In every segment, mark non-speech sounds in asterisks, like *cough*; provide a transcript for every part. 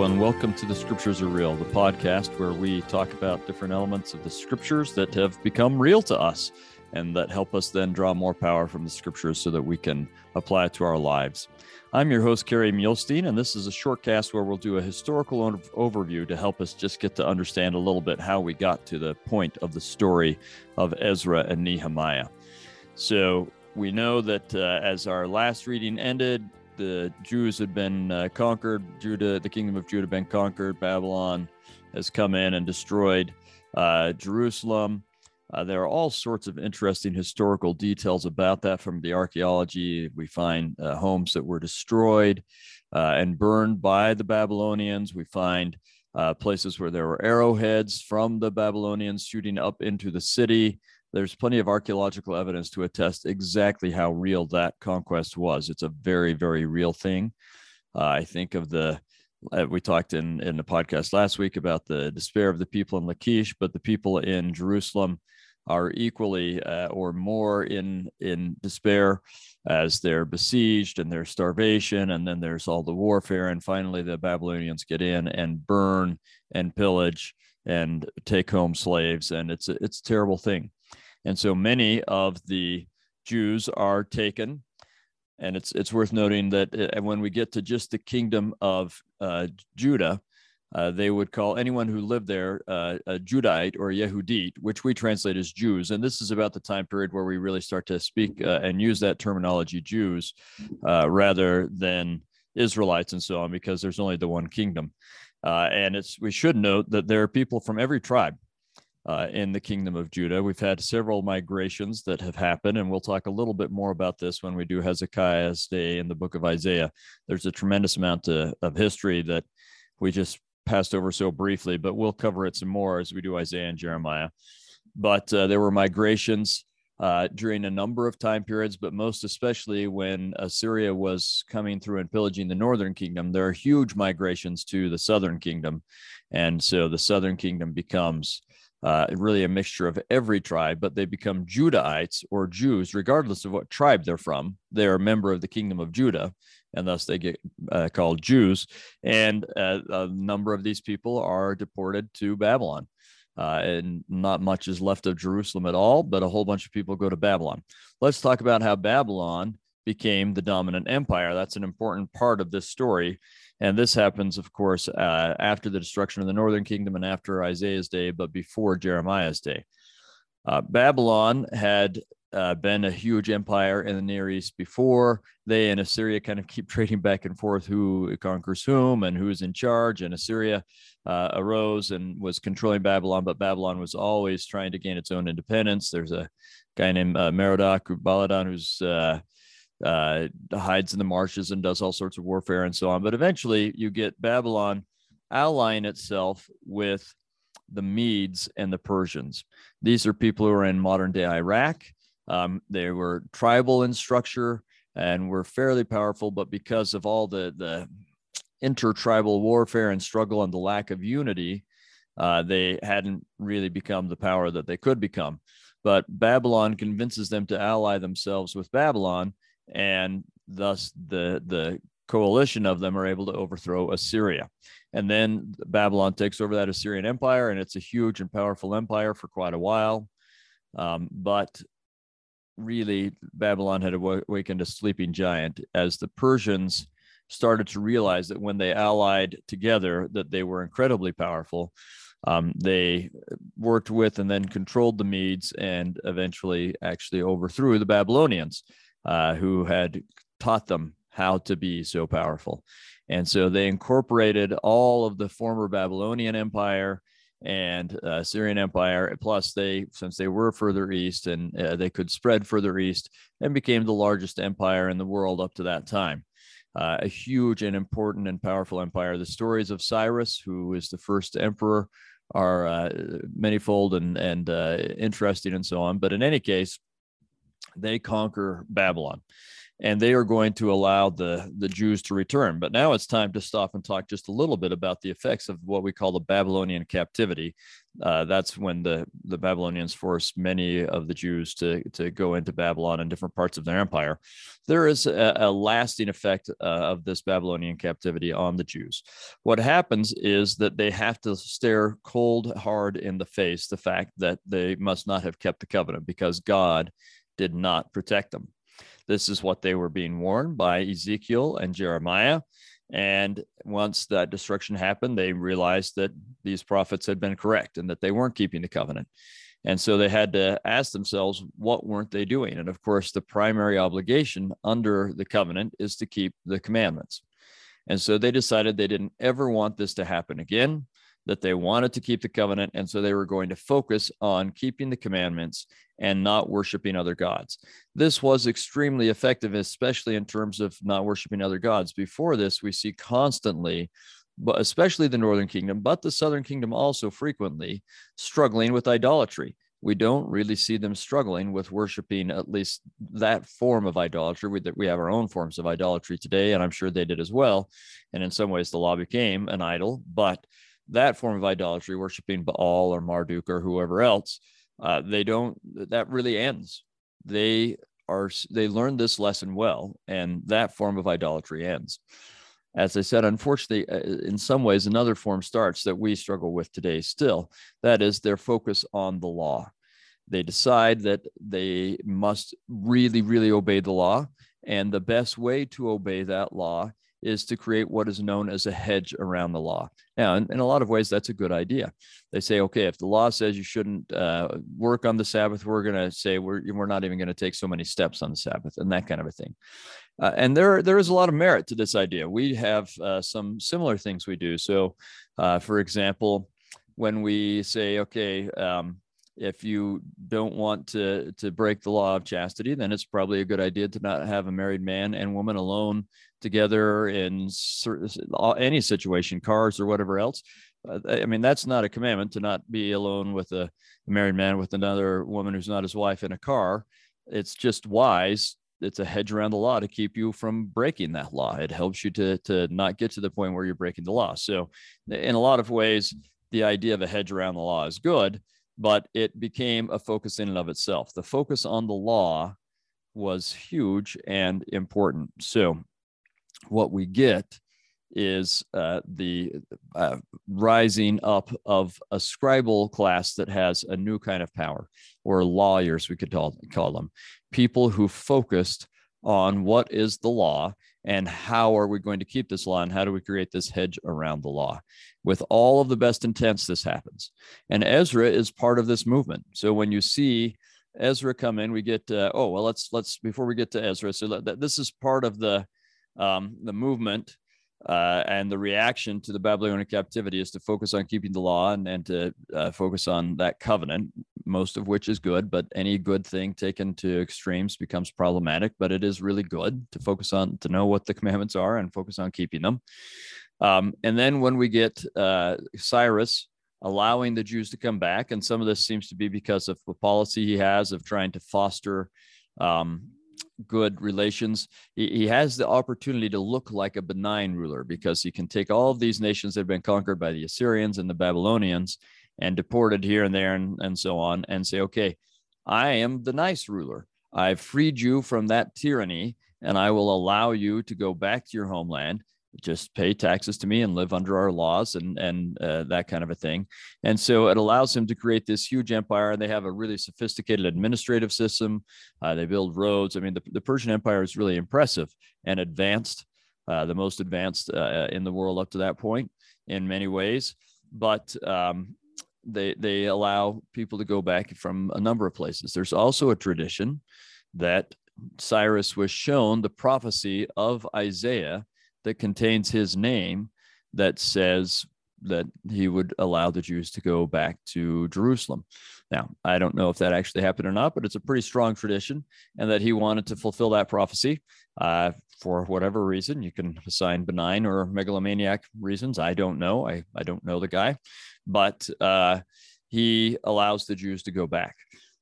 And welcome to The Scriptures Are Real, the podcast where we talk about different elements of the Scriptures that have become real to us and that help us then draw more power from the Scriptures so that we can apply it to our lives. I'm your host, Kerry Muhlestein, and this is a short cast where we'll do a historical overview to help us just get to understand a little bit how we got to the point of the story of Ezra and Nehemiah. So, we know that uh, as our last reading ended, the Jews had been uh, conquered. Judah, the kingdom of Judah, been conquered. Babylon has come in and destroyed uh, Jerusalem. Uh, there are all sorts of interesting historical details about that from the archaeology. We find uh, homes that were destroyed uh, and burned by the Babylonians. We find uh, places where there were arrowheads from the Babylonians shooting up into the city there's plenty of archaeological evidence to attest exactly how real that conquest was. It's a very, very real thing. Uh, I think of the uh, we talked in in the podcast last week about the despair of the people in Lachish, but the people in Jerusalem are equally uh, or more in in despair as they're besieged and there's starvation and then there's all the warfare and finally the Babylonians get in and burn and pillage and take home slaves and it's a, it's a terrible thing and so many of the Jews are taken. And it's, it's worth noting that uh, when we get to just the kingdom of uh, Judah, uh, they would call anyone who lived there uh, a Judite or Yehudit, which we translate as Jews. And this is about the time period where we really start to speak uh, and use that terminology, Jews, uh, rather than Israelites and so on, because there's only the one kingdom. Uh, and it's we should note that there are people from every tribe uh, in the kingdom of Judah. We've had several migrations that have happened, and we'll talk a little bit more about this when we do Hezekiah's day in the book of Isaiah. There's a tremendous amount to, of history that we just passed over so briefly, but we'll cover it some more as we do Isaiah and Jeremiah. But uh, there were migrations uh, during a number of time periods, but most especially when Assyria was coming through and pillaging the northern kingdom. There are huge migrations to the southern kingdom. And so the southern kingdom becomes uh, really a mixture of every tribe, but they become Judahites or Jews, regardless of what tribe they're from. They are a member of the kingdom of Judah, and thus they get uh, called Jews. And uh, a number of these people are deported to Babylon. Uh, and not much is left of Jerusalem at all, but a whole bunch of people go to Babylon. Let's talk about how Babylon became the dominant empire. That's an important part of this story and this happens, of course, uh, after the destruction of the northern kingdom and after Isaiah's day, but before Jeremiah's day. Uh, Babylon had uh, been a huge empire in the Near East before. They and Assyria kind of keep *laughs* trading back and forth who conquers whom and who's in charge. And Assyria uh, arose and was controlling Babylon, but Babylon was always trying to gain its own independence. There's a guy named uh, Merodach Baladan who's uh, hides in the marshes and does all sorts of warfare and so on. But eventually, you get Babylon allying itself with the Medes and the Persians. These are people who are in modern day Iraq. Um, they were tribal in structure and were fairly powerful, but because of all the, the intertribal warfare and struggle and the lack of unity, uh, they hadn't really become the power that they could become. But Babylon convinces them to ally themselves with Babylon and thus the the coalition of them are able to overthrow Assyria. And then Babylon takes over that Assyrian empire, and it's a huge and powerful empire for quite a while. Um, but really, Babylon had awakened a sleeping giant as the Persians started to realize that when they allied together, that they were incredibly powerful. Um, they worked with and then controlled the Medes and eventually actually overthrew the Babylonians uh, who had taught them how to be so powerful. And so they incorporated all of the former Babylonian Empire and uh, Syrian Empire. Plus, they, since they were further east and uh, they could spread further east, and became the largest empire in the world up to that time. Uh, a huge and important and powerful empire. The stories of Cyrus, who is the first emperor, are uh, manifold and and uh, interesting and so on. But in any case, they conquer Babylon. and they are going to allow the the Jews to return. But now it's time to stop and talk just a little bit about the effects of what we call the Babylonian captivity. Uh, that's when the the Babylonians forced many of the Jews to to go into Babylon and different parts of their empire. There is a, a lasting effect uh, of this Babylonian captivity on the Jews. What happens is that they have to stare cold hard in the face the fact that they must not have kept the covenant because God did not protect them. This is what they were being warned by Ezekiel and Jeremiah. And once that destruction happened, they realized that these prophets had been correct and that they weren't keeping the covenant. And so they had to ask themselves, what weren't they doing? And of course, the primary obligation under the covenant is to keep the commandments. And so they decided they didn't ever want this to happen again that they wanted to keep the covenant. And so they were going to focus on keeping the commandments and not worshiping other gods. This was extremely effective, especially in terms of not worshiping other gods. Before this, we see constantly, but especially the northern kingdom, but the southern kingdom also frequently struggling with idolatry. We don't really see them struggling with worshiping at least that form of idolatry. We, we have our own forms of idolatry today, and I'm sure they did as well. And in some ways, the law became an idol, but that form of idolatry, worshiping Baal or Marduk or whoever else, uh, they don't. That really ends. They are. They learned this lesson well, and that form of idolatry ends. As I said, unfortunately, uh, in some ways, another form starts that we struggle with today still. That is their focus on the law. They decide that they must really, really obey the law. And the best way to obey that law is to create what is known as a hedge around the law. Now, in, in a lot of ways, that's a good idea. They say, okay, if the law says you shouldn't uh, work on the Sabbath, we're going to say we're, we're not even going to take so many steps on the Sabbath and that kind of a thing. Uh, and there, there is a lot of merit to this idea. We have uh, some similar things we do. So, uh, for example, when we say, okay, um, if you don't want to to break the law of chastity then it's probably a good idea to not have a married man and woman alone together in any situation cars or whatever else. Uh, i mean that's not a commandment to not be alone with a married man with another woman who's not his wife in a car. It's just wise it's a hedge around the law to keep you from breaking that law. It helps you to to not get to the point where you're breaking the law. So in a lot of ways the idea of a hedge around the law is good but it became a focus in and of itself. The focus on the law was huge and important. So, what we get is uh, the uh, rising up of a scribal class that has a new kind of power, or lawyers, we could call, call them, people who focused on what is the law and how are we going to keep this law and how do we create this hedge around the law? With all of the best intents this happens. And ezra is part of this movement. So when you see ezra come in we get uh, oh well let's let's before we get to ezra so that, this is part of the um, the movement uh, and the reaction to the Babylonian captivity is to focus on keeping the law and, and to uh, focus on that covenant, most of which is good, but any good thing taken to extremes becomes problematic. But it is really good to focus on, to know what the *laughs* commandments are and focus on keeping them. Um, and then when we get uh, Cyrus allowing the Jews to come back, and some of this seems to be because of the policy he has of trying to foster um, good relations. He, he, has the opportunity to look like a benign ruler because he can take all of these nations that have been conquered by the Assyrians and the Babylonians and deported here and there and, and so on and say, okay, I am the nice ruler. I've freed you from that tyranny and I will allow you to go back to your homeland. Just pay taxes to me and live under our laws and and uh, that kind of a thing. And so it allows him to create this huge empire. And they have a really sophisticated administrative system. Uh, they build roads. I mean the, the persian empire is really impressive and advanced uh, the most advanced uh, in the world up to that point in many ways. But um, they they allow people to go back from a number of places there's also a tradition that cyrus was shown the prophecy of isaiah that contains his name that says that he would allow the Jews to go back to Jerusalem. Now, I don't know if that actually happened or not, but it's a pretty strong tradition, and that he wanted to fulfill that prophecy uh, for whatever reason. You can assign benign or megalomaniac reasons. I don't know. I, I don't know the guy, but uh, he allows the Jews to go back.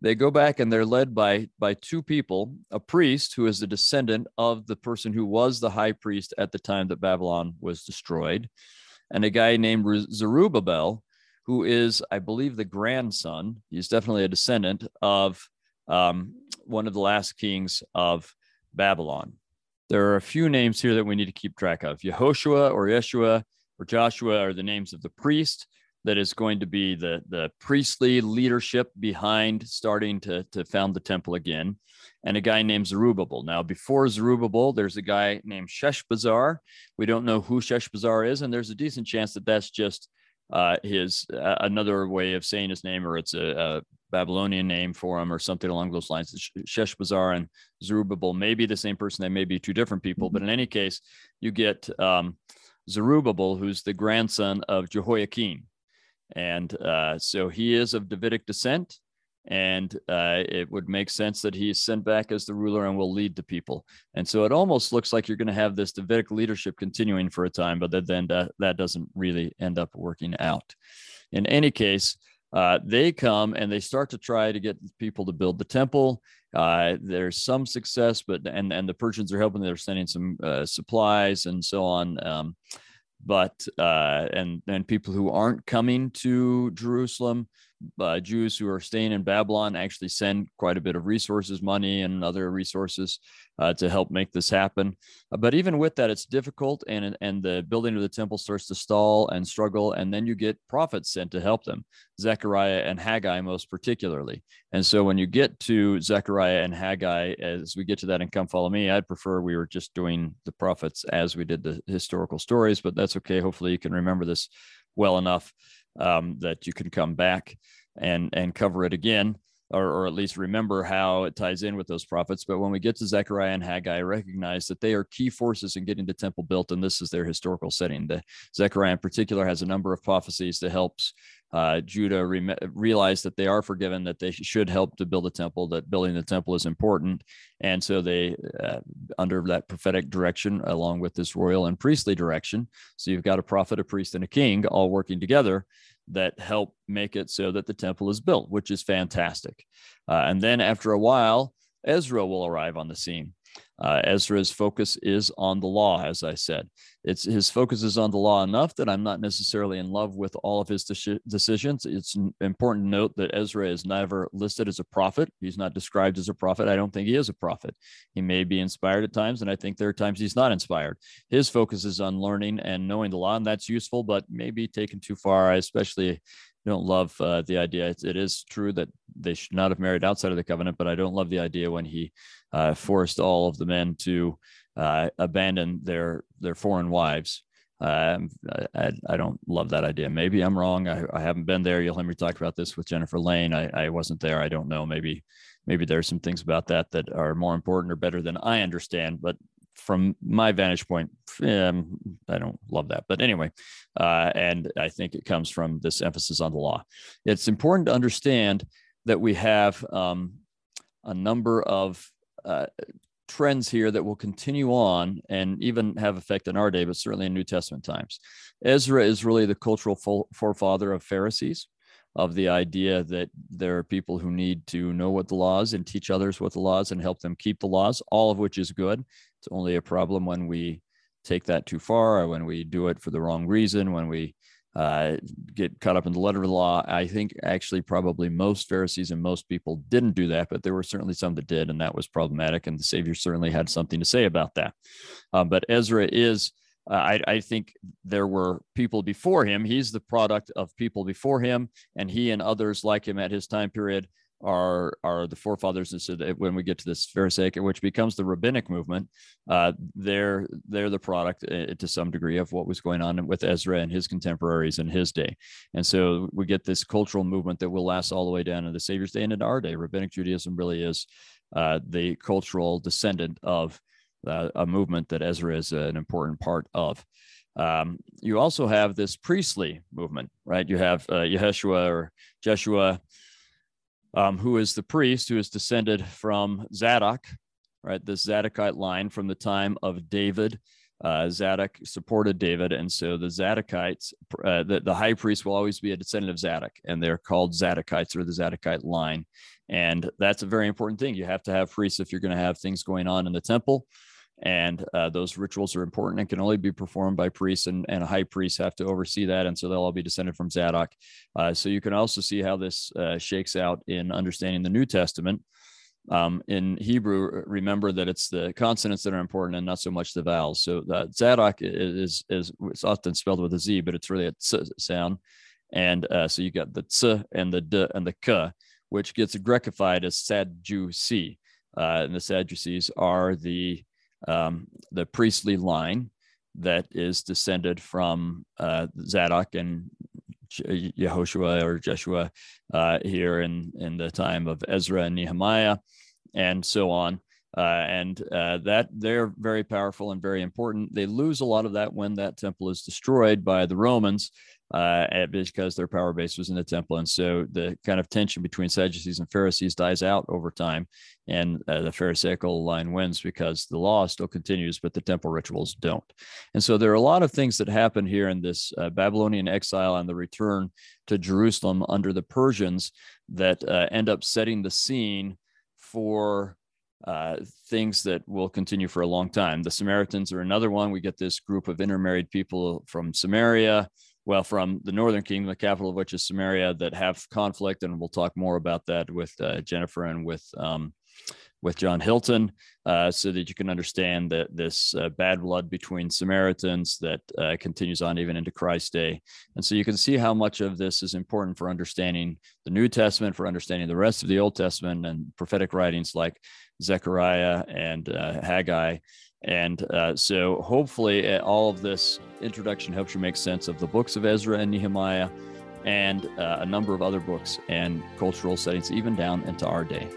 they go back and they're led by by two people a priest who is the descendant of the person who was the high priest at the time that babylon was destroyed and a guy named zerubbabel who is i believe the grandson he's definitely a descendant of um, one of the last kings of babylon there are a few names here that we need to keep track of yehoshua or yeshua or joshua are the names of the priest that is going to be the, the priestly leadership behind starting to, to found the temple again, and a guy named Zerubbabel. Now, before Zerubbabel, there's a guy named Sheshbazzar. We don't know who Sheshbazzar is, and there's a decent chance that that's just uh, his uh, another way of saying his name, or it's a, a, Babylonian name for him, or something along those lines. Sheshbazzar and Zerubbabel may be the same person. They may be two different people, but in any case, you get um, Zerubbabel, who's the grandson of Jehoiakim. And uh, so he is of Davidic descent, and uh, it would make sense that he is sent back as the ruler and will lead the people. And so it almost looks like you're going to have this Davidic leadership continuing for a time, but then that, that doesn't really end up working out. In any case, uh, they come and they start to try to get people to build the temple. Uh, there's some success, but and and the Persians are helping. They're sending some uh, supplies and so on. Um, but uh, and and people who aren't coming to Jerusalem, uh, Jews who are staying in Babylon, actually send quite a bit of resources, money, and other resources uh, to help make this happen. Uh, but even with that, it's difficult, and and the building of the temple starts to stall and struggle, and then you get prophets sent to help them, Zechariah and Haggai most particularly. And so when you get to Zechariah and Haggai, as we get to that and come follow me, I'd prefer we were just doing the prophets as we did the historical stories, but that's okay. Hopefully, you can remember this well enough um, that you can come back and and cover it again or, or, at least remember how it ties in with those prophets. But when we get to Zechariah and Haggai, recognize that they are key forces in getting the temple built, and this is their historical setting. The Zechariah in particular has a number of prophecies that helps uh, Judah re- realize that they are forgiven, that they should help to build a temple, that building the temple is important, and so they, uh, under that prophetic direction, along with this royal and priestly direction, so you've got a prophet, a priest, and a king all working together that help make it so that the temple is built, which is fantastic. Uh, and then after a while, Ezra will arrive on the scene. Uh, Ezra's focus is on the law, as I said. It's his focus is on the law enough that I'm not necessarily in love with all of his de- decisions. It's important to note that Ezra is never listed as a prophet. He's not described as a prophet. I don't think he is a prophet. He may be inspired at times, and I think there are times he's not inspired. His focus is on learning and knowing the law, and that's useful, but maybe taken too far. Especially don't love uh, the idea. It, it is true that they should not have married outside of the covenant, but I don't love the idea when he uh, forced all of the men to uh, abandon their their foreign wives. Um, I, I, don't love that idea. Maybe I'm wrong. I, I haven't been there. You'll hear me talk about this with Jennifer Lane. I, I wasn't there. I don't know. Maybe maybe there's some things about that that are more important or better than I understand. But from my vantage point, um, I don't love that. But anyway, uh, and I think it comes from this emphasis on the law. It's important to understand that we have um, a number of uh, trends here that will continue on and even have effect in our day, but certainly in New Testament times. Ezra is really the cultural forefather of Pharisees of the idea that there are people who need to know what the laws and teach others what the laws and help them keep the laws, all of which is good. It's only a problem when we take that too far or when we do it for the wrong reason, when we uh, get caught up in the letter of the law. I think actually probably most Pharisees and most people didn't do that, but there were certainly some that did, and that was problematic. And the Savior certainly had something to say about that. Um, but Ezra is uh, I, I, think there were people before him. He's the product of people before him, and he and others like him at his time period are are the forefathers. And so that when we get to this Pharisaic, which becomes the rabbinic movement, uh, they're they're the product uh, to some degree of what was going on with Ezra and his contemporaries in his day. And so we get this cultural movement that will last all the way down to the Savior's day and into our day. Rabbinic Judaism really is uh, the cultural descendant of uh, a movement that Ezra is an important part of. Um, you also have this priestly movement, right? You have uh, Yeshua or Jeshua, um, who is the priest who is descended from Zadok, right? This Zadokite line from the time of David. uh, Zadok supported David, and so the Zadokites, uh, the, the high priest will always be a descendant of Zadok, and they're called Zadokites or the Zadokite line. And that's a very important thing. You have to have priests if you're going to have things going on in the temple. And uh, those rituals are important and can only be performed by priests, and, and high priest have to oversee that. And so they'll all be descended from Zadok. Uh, so you can also see how this uh, shakes out in understanding the New Testament um, in Hebrew, remember that it's the consonants that are important and not so much the vowels. So the Zadok is is it's often spelled with a Z, but it's really a sound. And uh, so you got the ts and the d and the k, which gets Grecified as Sadducee. Uh, and the Sadducees are the um, the priestly line that is descended from uh, Zadok and Yehoshua or Jeshua uh, here in, in the time of Ezra and Nehemiah and so on. Uh, and uh, that they're very powerful and very important. They lose a lot of that when that temple is destroyed by the Romans uh, because their power base was in the temple. And so the kind of tension between Sadducees and Pharisees dies out over time. And uh, the Pharisaical line wins because the law still continues, but the temple rituals don't. And so there are a lot of things that happen here in this uh, Babylonian exile and the return to Jerusalem under the Persians that uh, end up setting the scene for uh, things that will continue for a long time. The Samaritans are another one. We get this group of intermarried people from Samaria well, from the northern kingdom, the capital of which is Samaria, that have conflict, and we'll talk more about that with uh, Jennifer and with um, with John Hilton, uh, so that you can understand that this uh, bad blood between Samaritans that uh, continues on even into Christ's day, and so you can see how much of this is important for understanding the New Testament, for understanding the rest of the Old Testament and prophetic writings like Zechariah and uh, Haggai and uh, so hopefully uh, all of this introduction helps you make sense of the books of Ezra and Nehemiah and uh, a number of other books and cultural settings, even down into our day.